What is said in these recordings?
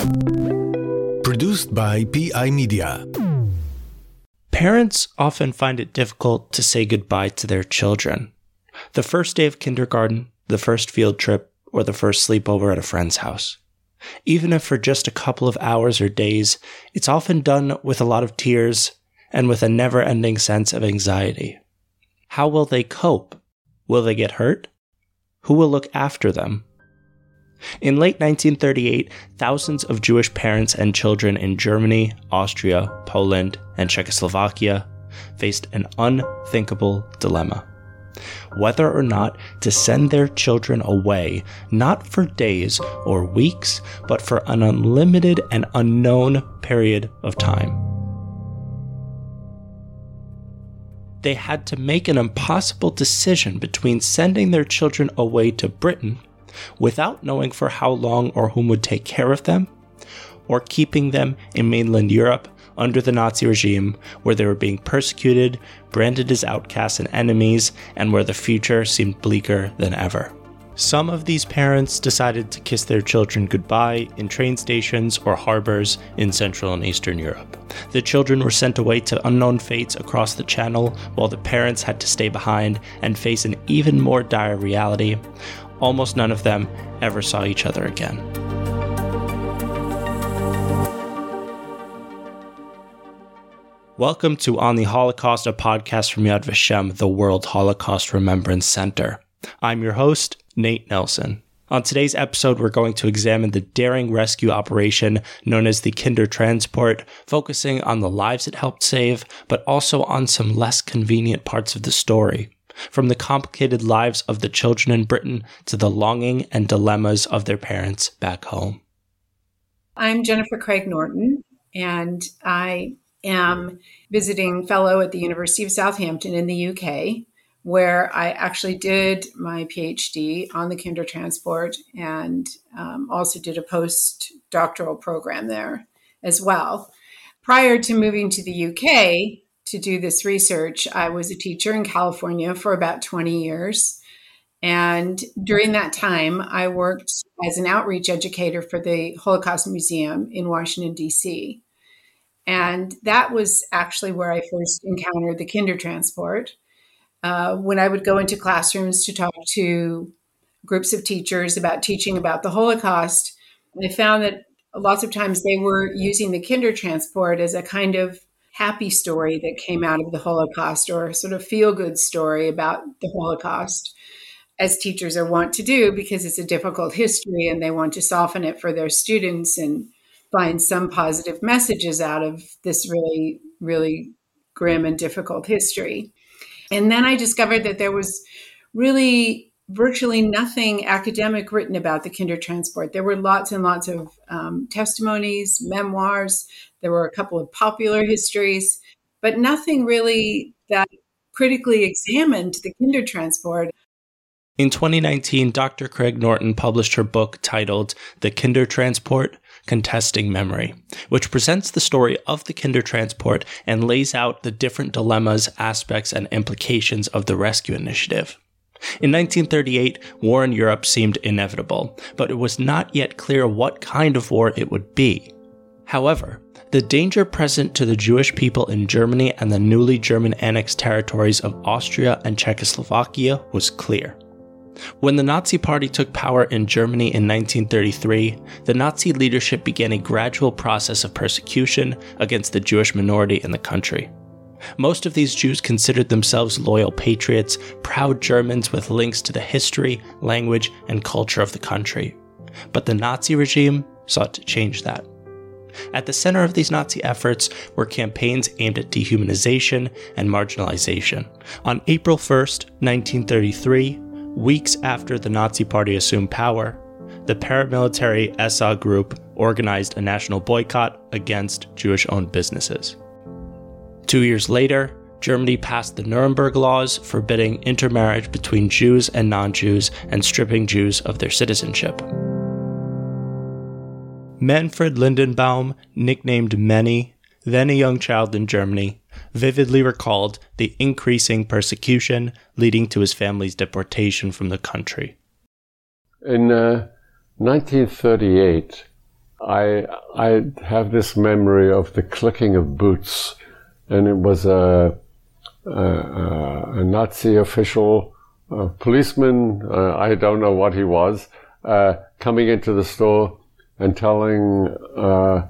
Produced by PI Media. Parents often find it difficult to say goodbye to their children. The first day of kindergarten, the first field trip, or the first sleepover at a friend's house. Even if for just a couple of hours or days, it's often done with a lot of tears and with a never ending sense of anxiety. How will they cope? Will they get hurt? Who will look after them? In late 1938, thousands of Jewish parents and children in Germany, Austria, Poland, and Czechoslovakia faced an unthinkable dilemma whether or not to send their children away, not for days or weeks, but for an unlimited and unknown period of time. They had to make an impossible decision between sending their children away to Britain without knowing for how long or whom would take care of them, or keeping them in mainland Europe under the Nazi regime, where they were being persecuted, branded as outcasts and enemies, and where the future seemed bleaker than ever. Some of these parents decided to kiss their children goodbye in train stations or harbors in Central and Eastern Europe. The children were sent away to unknown fates across the channel, while the parents had to stay behind and face an even more dire reality. Almost none of them ever saw each other again. Welcome to On the Holocaust, a podcast from Yad Vashem, the World Holocaust Remembrance Center. I'm your host, Nate Nelson. On today's episode, we're going to examine the daring rescue operation known as the Kindertransport, focusing on the lives it helped save, but also on some less convenient parts of the story. From the complicated lives of the children in Britain to the longing and dilemmas of their parents back home. I'm Jennifer Craig Norton, and I am visiting fellow at the University of Southampton in the UK, where I actually did my PhD on the Kindertransport and um, also did a postdoctoral program there as well. Prior to moving to the UK to do this research, I was a teacher in California for about 20 years. And during that time, I worked as an outreach educator for the Holocaust Museum in Washington, D.C. And that was actually where I first encountered the Kindertransport. Uh, when I would go into classrooms to talk to groups of teachers about teaching about the Holocaust, I found that lots of times they were using the Kindertransport as a kind of happy story that came out of the Holocaust or sort of feel good story about the Holocaust, as teachers are wont to do because it's a difficult history and they want to soften it for their students and find some positive messages out of this really, really grim and difficult history. And then I discovered that there was really virtually nothing academic written about the Kindertransport. There were lots and lots of um, testimonies, memoirs, there were a couple of popular histories, but nothing really that critically examined the Kindertransport. In 2019, Dr. Craig Norton published her book titled The Kindertransport Contesting Memory, which presents the story of the Kindertransport and lays out the different dilemmas, aspects, and implications of the rescue initiative. In 1938, war in Europe seemed inevitable, but it was not yet clear what kind of war it would be. However, the danger present to the Jewish people in Germany and the newly German annexed territories of Austria and Czechoslovakia was clear. When the Nazi Party took power in Germany in 1933, the Nazi leadership began a gradual process of persecution against the Jewish minority in the country. Most of these Jews considered themselves loyal patriots, proud Germans with links to the history, language, and culture of the country. But the Nazi regime sought to change that. At the center of these Nazi efforts were campaigns aimed at dehumanization and marginalization. On April 1st, 1933, Weeks after the Nazi Party assumed power, the paramilitary SA group organized a national boycott against Jewish owned businesses. Two years later, Germany passed the Nuremberg Laws forbidding intermarriage between Jews and non Jews and stripping Jews of their citizenship. Manfred Lindenbaum, nicknamed Manny, then a young child in Germany, vividly recalled the increasing persecution leading to his family's deportation from the country. In uh, 1938, I I have this memory of the clicking of boots, and it was a a, a Nazi official, a policeman. Uh, I don't know what he was, uh, coming into the store and telling uh,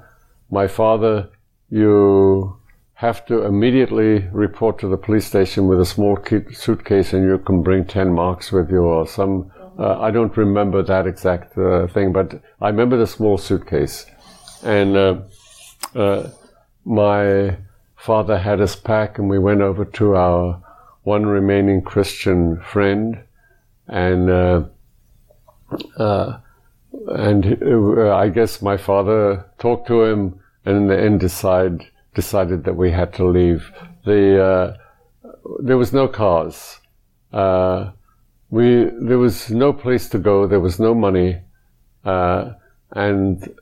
my father, "You have to immediately report to the police station with a small suitcase, and you can bring ten marks with you or some." Uh, I don't remember that exact uh, thing, but I remember the small suitcase. And uh, my father had us pack, and we went over to our one remaining Christian friend, and uh, uh, and I guess my father talked to him, and in the end decide, decided that we had to leave. The there was no cars. Uh, we there was no place to go. There was no money, uh, and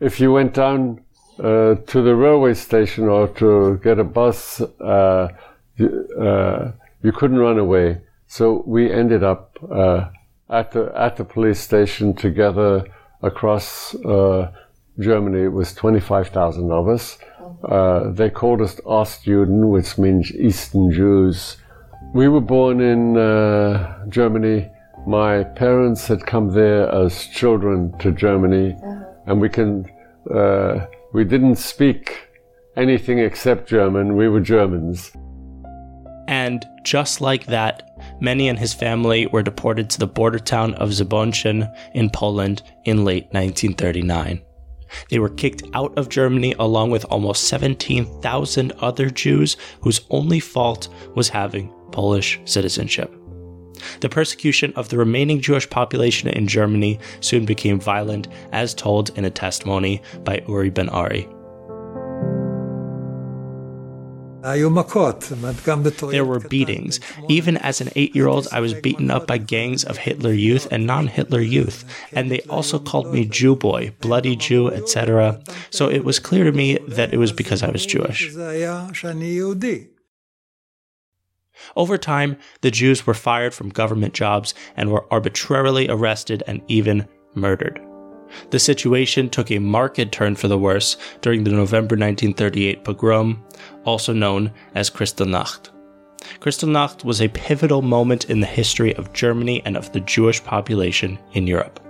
if you went down uh, to the railway station or to get a bus, uh, uh you couldn't run away. So we ended up uh, at the at the police station together across uh, Germany. It was twenty five thousand of us. they called us Ostjuden, which means Eastern Jews. We were born in uh, Germany. My parents had come there as children to Germany, uh-huh. and we can uh, we didn't speak anything except German. We were Germans. And just like that, Manny and his family were deported to the border town of Zbąszyn in Poland in late 1939. They were kicked out of Germany along with almost 17,000 other Jews whose only fault was having Polish citizenship. The persecution of the remaining Jewish population in Germany soon became violent, as told in a testimony by Uri Ben Ari. There were beatings. Even as an eight year old, I was beaten up by gangs of Hitler youth and non Hitler youth, and they also called me Jew boy, bloody Jew, etc. So it was clear to me that it was because I was Jewish. Over time, the Jews were fired from government jobs and were arbitrarily arrested and even murdered. The situation took a marked turn for the worse during the November 1938 pogrom, also known as Kristallnacht. Kristallnacht was a pivotal moment in the history of Germany and of the Jewish population in Europe.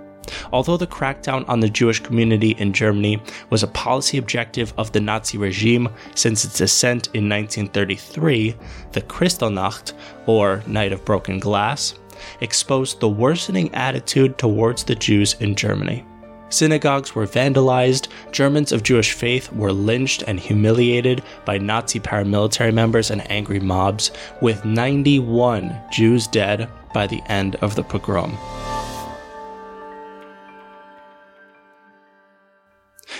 Although the crackdown on the Jewish community in Germany was a policy objective of the Nazi regime since its ascent in 1933, the Kristallnacht, or Night of Broken Glass, exposed the worsening attitude towards the Jews in Germany. Synagogues were vandalized, Germans of Jewish faith were lynched and humiliated by Nazi paramilitary members and angry mobs, with 91 Jews dead by the end of the pogrom.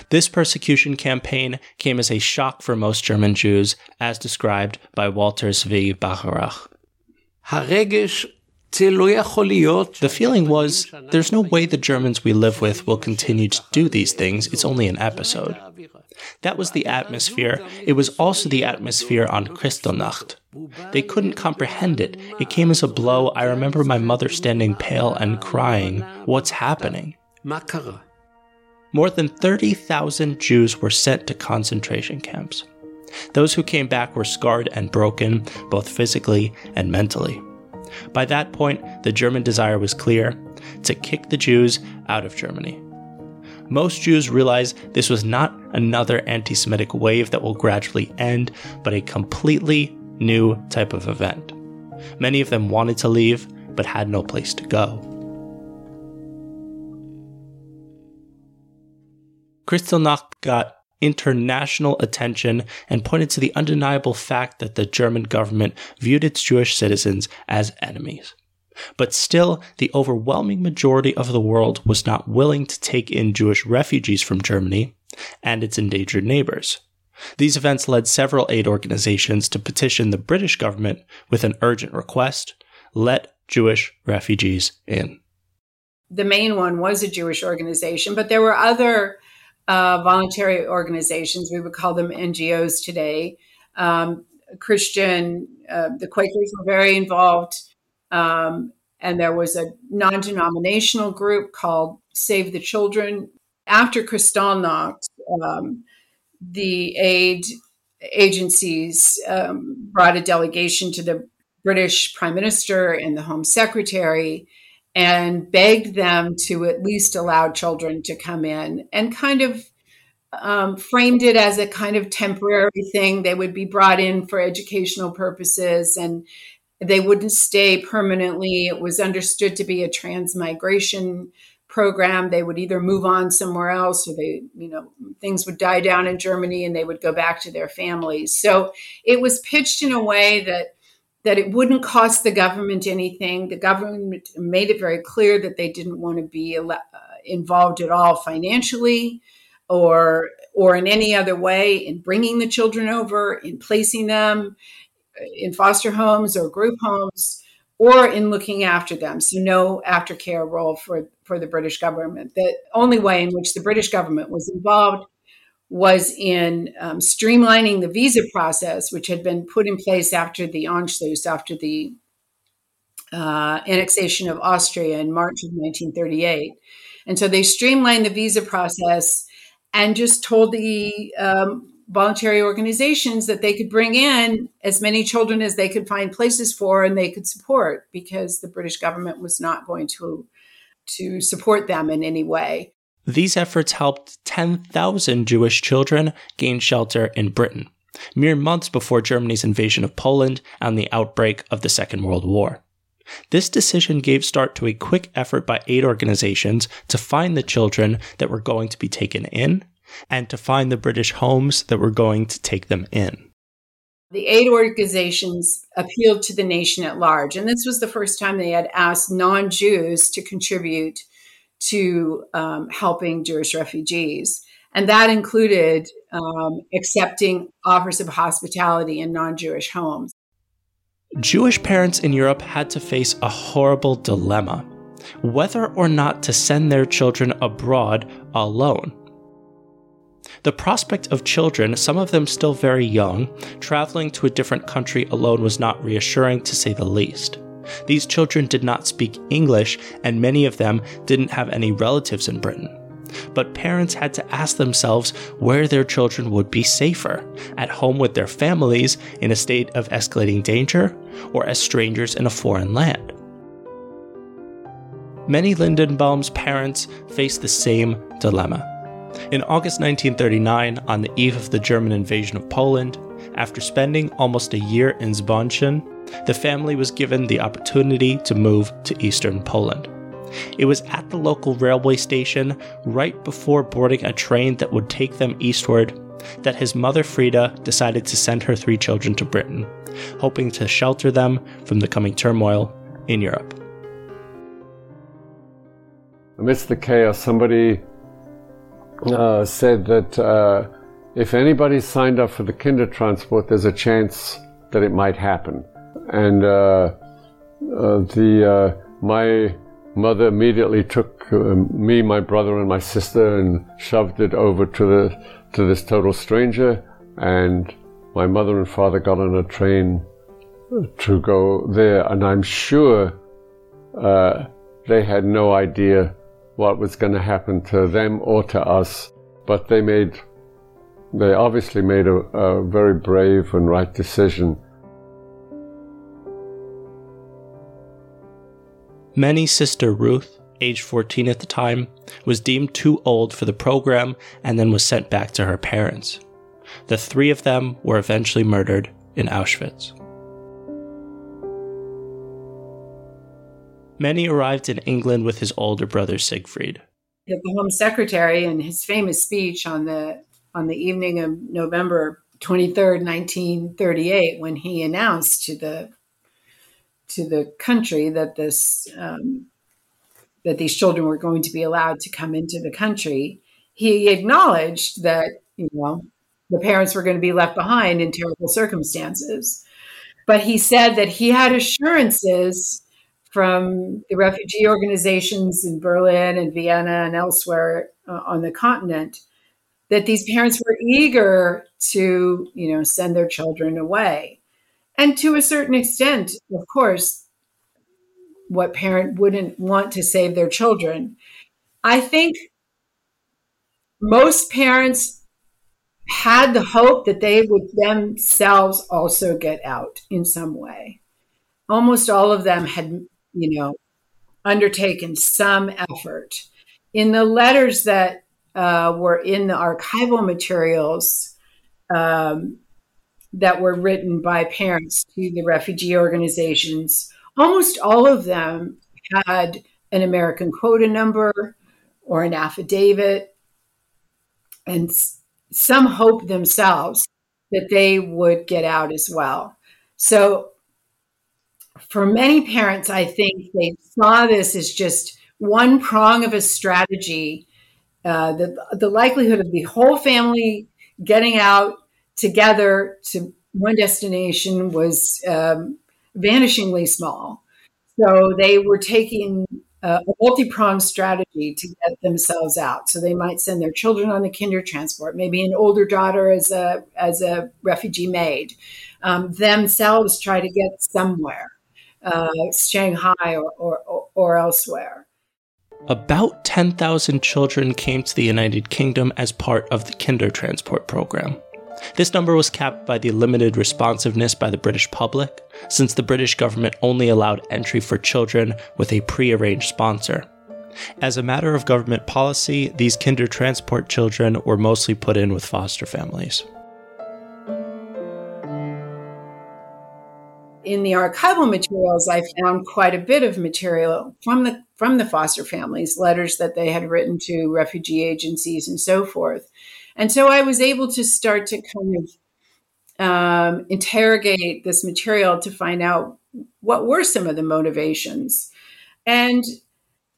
This persecution campaign came as a shock for most German Jews, as described by Walter Zvi Bacharach. The feeling was there's no way the Germans we live with will continue to do these things, it's only an episode. That was the atmosphere. It was also the atmosphere on Kristallnacht. They couldn't comprehend it. It came as a blow. I remember my mother standing pale and crying, What's happening? More than 30,000 Jews were sent to concentration camps. Those who came back were scarred and broken, both physically and mentally. By that point, the German desire was clear to kick the Jews out of Germany. Most Jews realized this was not another anti Semitic wave that will gradually end, but a completely new type of event. Many of them wanted to leave, but had no place to go. Kristallnacht got international attention and pointed to the undeniable fact that the German government viewed its Jewish citizens as enemies. But still, the overwhelming majority of the world was not willing to take in Jewish refugees from Germany and its endangered neighbors. These events led several aid organizations to petition the British government with an urgent request let Jewish refugees in. The main one was a Jewish organization, but there were other uh, voluntary organizations. We would call them NGOs today. Um, Christian, uh, the Quakers were very involved. Um, and there was a non denominational group called Save the Children. After Kristallnacht, um, the aid agencies um, brought a delegation to the British Prime Minister and the Home Secretary and begged them to at least allow children to come in and kind of um, framed it as a kind of temporary thing. They would be brought in for educational purposes and they wouldn't stay permanently. It was understood to be a transmigration program. They would either move on somewhere else or they, you know, things would die down in Germany and they would go back to their families. So it was pitched in a way that that it wouldn't cost the government anything. The government made it very clear that they didn't want to be uh, involved at all financially or or in any other way in bringing the children over, in placing them in foster homes or group homes or in looking after them. So no aftercare role for, for the British government. The only way in which the British government was involved was in um, streamlining the visa process, which had been put in place after the Anschluss, after the uh, annexation of Austria in March of 1938. And so they streamlined the visa process and just told the um, voluntary organizations that they could bring in as many children as they could find places for and they could support because the British government was not going to to support them in any way. These efforts helped 10,000 Jewish children gain shelter in Britain, mere months before Germany's invasion of Poland and the outbreak of the Second World War. This decision gave start to a quick effort by aid organizations to find the children that were going to be taken in and to find the British homes that were going to take them in. The aid organizations appealed to the nation at large, and this was the first time they had asked non Jews to contribute to um, helping Jewish refugees. And that included um, accepting offers of hospitality in non Jewish homes. Jewish parents in Europe had to face a horrible dilemma whether or not to send their children abroad alone. The prospect of children, some of them still very young, traveling to a different country alone was not reassuring to say the least. These children did not speak English, and many of them didn't have any relatives in Britain. But parents had to ask themselves where their children would be safer at home with their families in a state of escalating danger, or as strangers in a foreign land. Manny Lindenbaum's parents faced the same dilemma. In August 1939, on the eve of the German invasion of Poland, after spending almost a year in Zbąszyn, the family was given the opportunity to move to eastern Poland. It was at the local railway station, right before boarding a train that would take them eastward, that his mother Frida decided to send her three children to Britain, hoping to shelter them from the coming turmoil in Europe. Amidst the chaos, somebody uh, said that uh, if anybody signed up for the kinder transport, there's a chance that it might happen. And uh, uh the uh, my mother immediately took me, my brother, and my sister and shoved it over to the to this total stranger. And my mother and father got on a train to go there, and I'm sure they had no idea what was going to happen to them or to us, but they made, they obviously made a, a very brave and right decision. Manny sister Ruth, age 14 at the time, was deemed too old for the program and then was sent back to her parents. The three of them were eventually murdered in Auschwitz. Manny arrived in England with his older brother Siegfried. The Home Secretary, in his famous speech on the on the evening of November 23rd, 1938, when he announced to the to the country that this um, that these children were going to be allowed to come into the country, he acknowledged that you know the parents were going to be left behind in terrible circumstances. But he said that he had assurances from the refugee organizations in Berlin and Vienna and elsewhere uh, on the continent that these parents were eager to, you know, send their children away. And to a certain extent, of course, what parent wouldn't want to save their children? I think most parents had the hope that they would themselves also get out in some way. Almost all of them had, you know, undertaken some effort. In the letters that uh, were in the archival materials um, that were written by parents to the refugee organizations, almost all of them had an American quota number or an affidavit and some hope themselves that they would get out as well. So, for many parents, I think they saw this as just one prong of a strategy. Uh, the, the likelihood of the whole family getting out together to one destination was um, vanishingly small. So they were taking a multi-pronged strategy to get themselves out. So they might send their children on the kinder transport, maybe an older daughter as a as a refugee maid, um, themselves try to get somewhere, uh, Shanghai or, or, or elsewhere. About 10,000 children came to the United Kingdom as part of the kinder transport program. This number was capped by the limited responsiveness by the British public, since the British government only allowed entry for children with a pre-arranged sponsor. As a matter of government policy, these kinder transport children were mostly put in with foster families. In the archival materials, I found quite a bit of material from the from the foster families, letters that they had written to refugee agencies and so forth. And so I was able to start to kind of um, interrogate this material to find out what were some of the motivations. And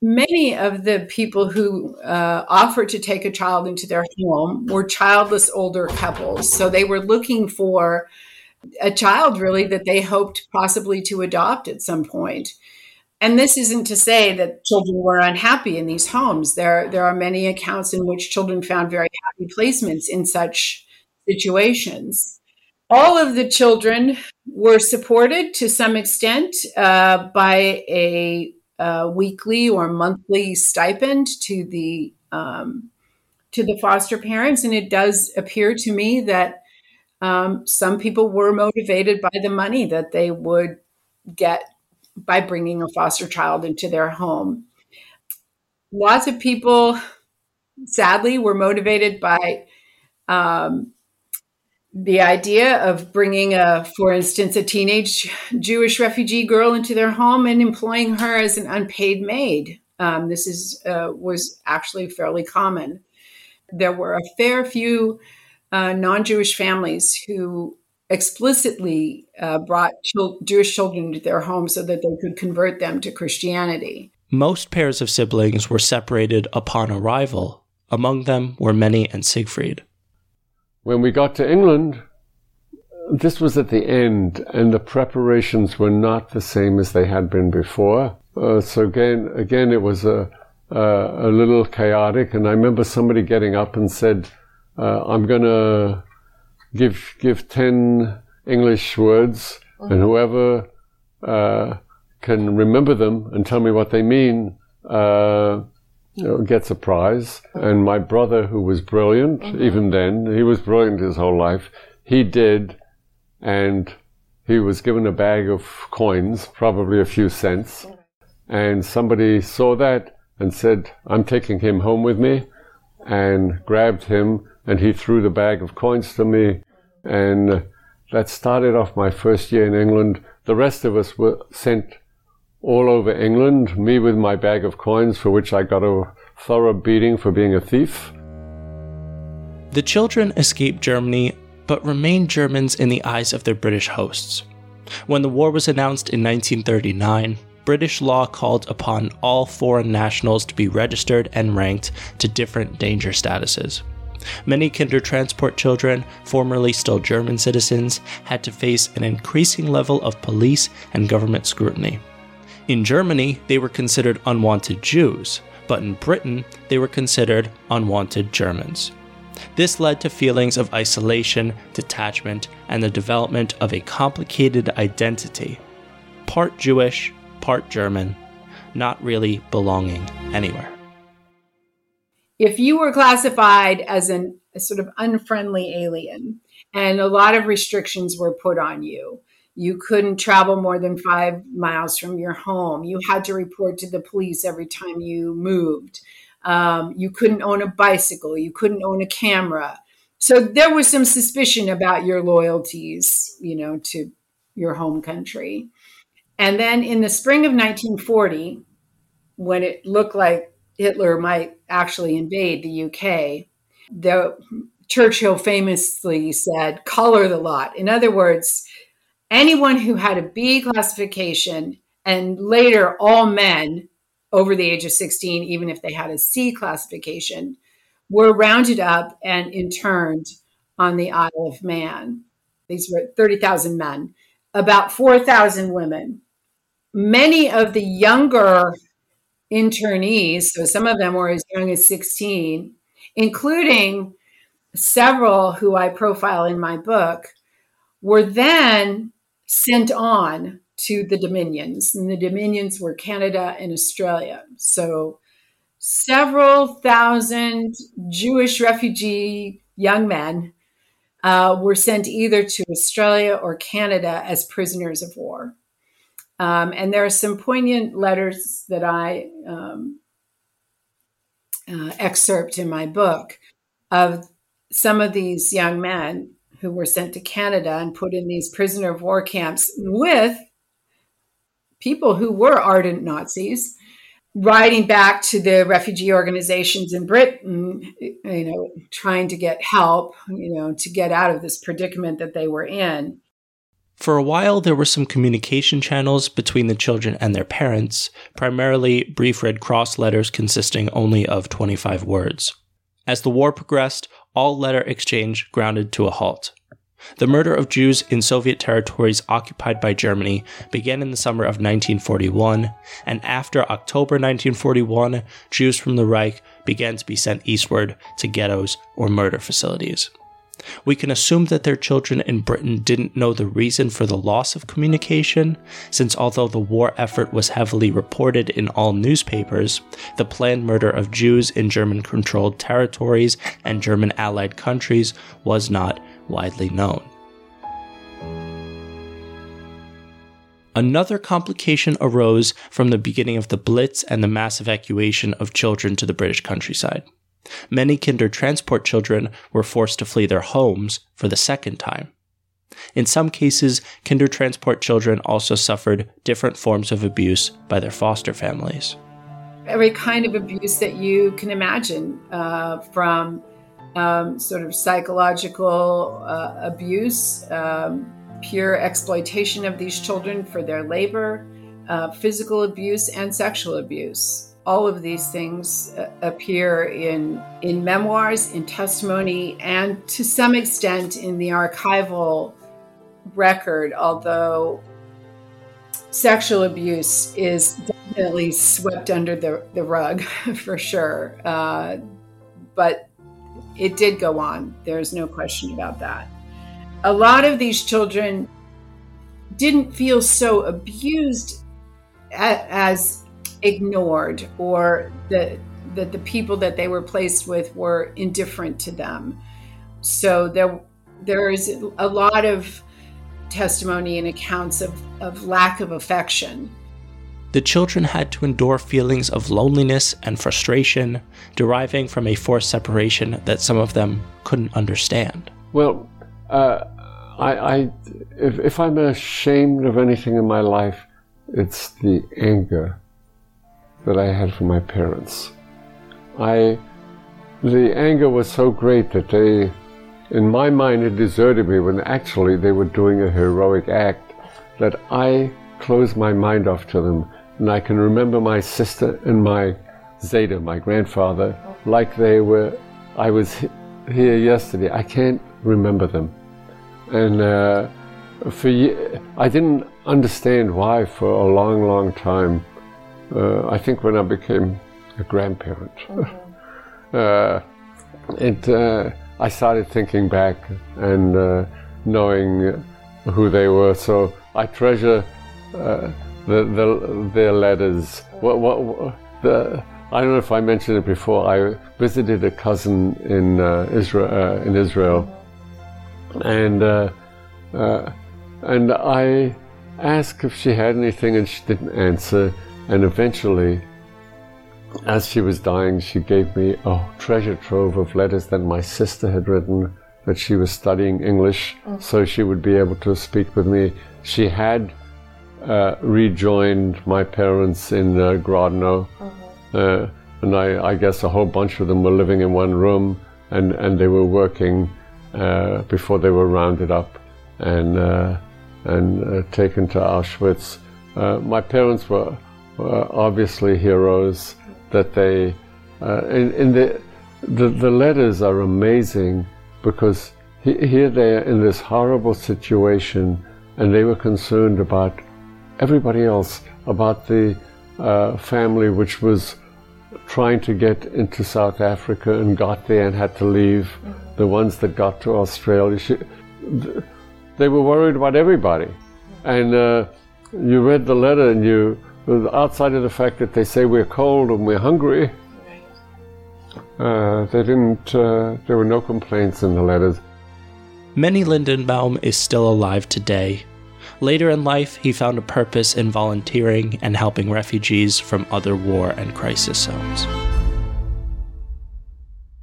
many of the people who uh, offered to take a child into their home were childless older couples. So they were looking for a child really that they hoped possibly to adopt at some point. And this isn't to say that children were unhappy in these homes. There, there are many accounts in which children found very happy placements in such situations. All of the children were supported to some extent uh, by a, a, weekly or monthly stipend to the um, to the foster parents, and it does appear to me that um, some people were motivated by the money that they would get by bringing a foster child into their home. Lots of people, sadly, were motivated by um, the idea of bringing a, for instance, a teenage Jewish refugee girl into their home and employing her as an unpaid maid. Um, this is uh, was actually fairly common. There were a fair few uh, non-Jewish families who explicitly uh, brought Jewish children into their home so that they could convert them to Christianity. Most pairs of siblings were separated upon arrival. Among them were Manny and Siegfried. When we got to England, this was at the end, and the preparations were not the same as they had been before. Uh, so again, again, it was a, a, a little chaotic. And I remember somebody getting up and said, uh, "I'm going to give give ten English words, mm-hmm. and whoever uh, can remember them and tell me what they mean uh, gets a prize. And my brother, who was brilliant, mm-hmm. even then, he was brilliant his whole life. He did, and he was given a bag of coins, probably a few cents. Mm-hmm. And somebody saw that and said, "I'm taking him home with me," and grabbed him and he threw the bag of coins to me. And that started off my first year in England. The rest of us were sent all over England, me with my bag of coins, for which I got a thorough beating for being a thief. The children escaped Germany, but remained Germans in the eyes of their British hosts. When the war was announced in 1939, British law called upon all foreign nationals to be registered and ranked to different danger statuses. Many kinder transport children, formerly still German citizens, had to face an increasing level of police and government scrutiny. In Germany, they were considered unwanted Jews, but in Britain, they were considered unwanted Germans. This led to feelings of isolation, detachment, and the development of a complicated identity. Part Jewish, part German, not really belonging anywhere. If you were classified as an, a sort of unfriendly alien and a lot of restrictions were put on you, you couldn't travel more than five miles from your home. You had to report to the police every time you moved. Um, you couldn't own a bicycle. You couldn't own a camera. So there was some suspicion about your loyalties, you know, to your home country. And then in the spring of 1940, when it looked like Hitler might actually invade the UK, the Churchill famously said, color the lot. In other words, anyone who had a B classification and later all men over the age of 16, even if they had a C classification, were rounded up and interned on the Isle of Man. These were 30,000 men, about 4,000 women. Many of the younger internees, so some of them were as young as 16, including several who I profile in my book, were then sent on to the dominions. And the dominions were Canada and Australia. So several thousand Jewish refugee young men uh, were sent either to Australia or Canada as prisoners of war. Um, and there are some poignant letters that I um, uh, excerpt in my book of some of these young men who were sent to Canada and put in these prisoner of war camps with people who were ardent Nazis, writing back to the refugee organizations in Britain, you know, trying to get help, you know, to get out of this predicament that they were in. For a while, there were some communication channels between the children and their parents, primarily brief Red Cross letters consisting only of 25 words. As the war progressed, all letter exchange grounded to a halt. The murder of Jews in Soviet territories occupied by Germany began in the summer of 1941, and after October 1941, Jews from the Reich began to be sent eastward to ghettos or murder facilities. We can assume that their children in Britain didn't know the reason for the loss of communication, since although the war effort was heavily reported in all newspapers, the planned murder of Jews in German controlled territories and German allied countries was not widely known. Another complication arose from the beginning of the Blitz and the mass evacuation of children to the British countryside. Many Kindertransport children were forced to flee their homes for the second time. In some cases, Kindertransport children also suffered different forms of abuse by their foster families. Every kind of abuse that you can imagine, uh, from um, sort of psychological uh, abuse, um, pure exploitation of these children for their labor, uh, physical abuse, and sexual abuse all of these things uh, appear in in memoirs, in testimony, and to some extent in the archival record. Although sexual abuse is definitely swept under the, the rug for sure, uh, but it did go on. There's no question about that. A lot of these children didn't feel so abused as ignored or that that the people that they were placed with were indifferent to them. So there there is a lot of testimony and accounts of, of lack of affection. The children had to endure feelings of loneliness and frustration deriving from a forced separation that some of them couldn't understand. Well, uh, I, I if, if I'm ashamed of anything in my life, it's the anger that I had from my parents. I, the anger was so great that they, in my mind, had deserted me when actually they were doing a heroic act that I closed my mind off to them. And I can remember my sister and my Zeta, my grandfather, like they were, I was here yesterday. I can't remember them. And uh, for I didn't understand why for a long, long time uh, I think when I became a grandparent, mm-hmm. uh, it, uh, I started thinking back and uh, knowing who they were. So I treasure uh, the, the, their letters. What, what, the, I don't know if I mentioned it before. I visited a cousin in uh, Israel, uh, in Israel, and uh, uh, and I asked if she had anything, and she didn't answer. And eventually, as she was dying, she gave me a treasure trove of letters that my sister had written. That she was studying English, mm. so she would be able to speak with me. She had uh, rejoined my parents in uh, Grodno. Mm-hmm. Uh, and I, I, guess a whole bunch of them were living in one room and, and they were working uh, before they were rounded up and, uh, and uh, taken to Auschwitz. my parents were, were, obviously heroes that they, in, in the, the, the letters are amazing because here they are in this horrible situation and they were concerned about everybody else about the uh, family which was trying to get into South Africa and got there and had to leave. Mm-hmm. The ones that got to Australia, she, they were worried about everybody. And uh, you read the letter, and you, outside of the fact that they say we're cold and we're hungry, uh, they didn't. Uh, there were no complaints in the letters. Manny Lindenbaum is still alive today, Later in life, he found a purpose in volunteering and helping refugees from other war and crisis zones.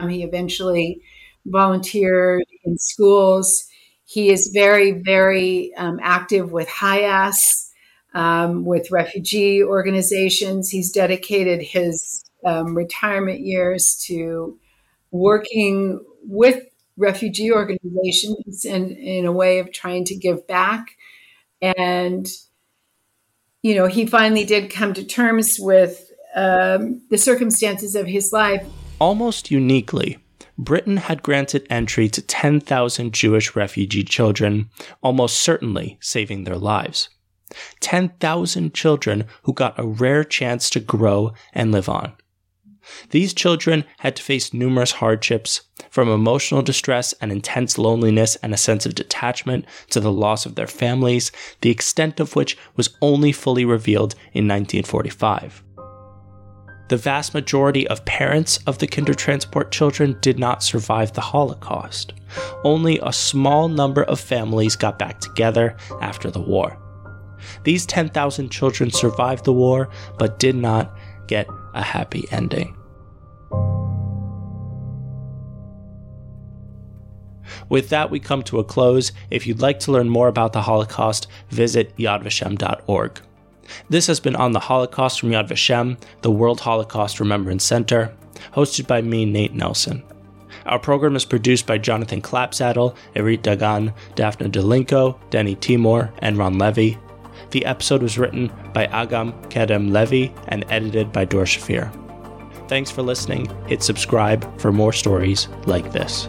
Um, he eventually volunteered in schools. He is very, very um, active with HIAS, um, with refugee organizations. He's dedicated his um, retirement years to working with refugee organizations and in a way of trying to give back. And you know he finally did come to terms with um, the circumstances of his life. Almost uniquely britain had granted entry to 10,000 jewish refugee children almost certainly saving their lives 10,000 children who got a rare chance to grow and live on these children had to face numerous hardships, from emotional distress and intense loneliness and a sense of detachment to the loss of their families, the extent of which was only fully revealed in 1945. The vast majority of parents of the Kindertransport children did not survive the Holocaust. Only a small number of families got back together after the war. These 10,000 children survived the war, but did not get a happy ending. With that, we come to a close. If you'd like to learn more about the Holocaust, visit yadvashem.org. This has been On the Holocaust from Yad Vashem, the World Holocaust Remembrance Center, hosted by me, Nate Nelson. Our program is produced by Jonathan Clapsaddle, Erit Dagan, Daphne Delinko, Denny Timor, and Ran Levi. The episode was written by Agam Kedem Levy and edited by Dor Shafir. Thanks for listening. Hit subscribe for more stories like this.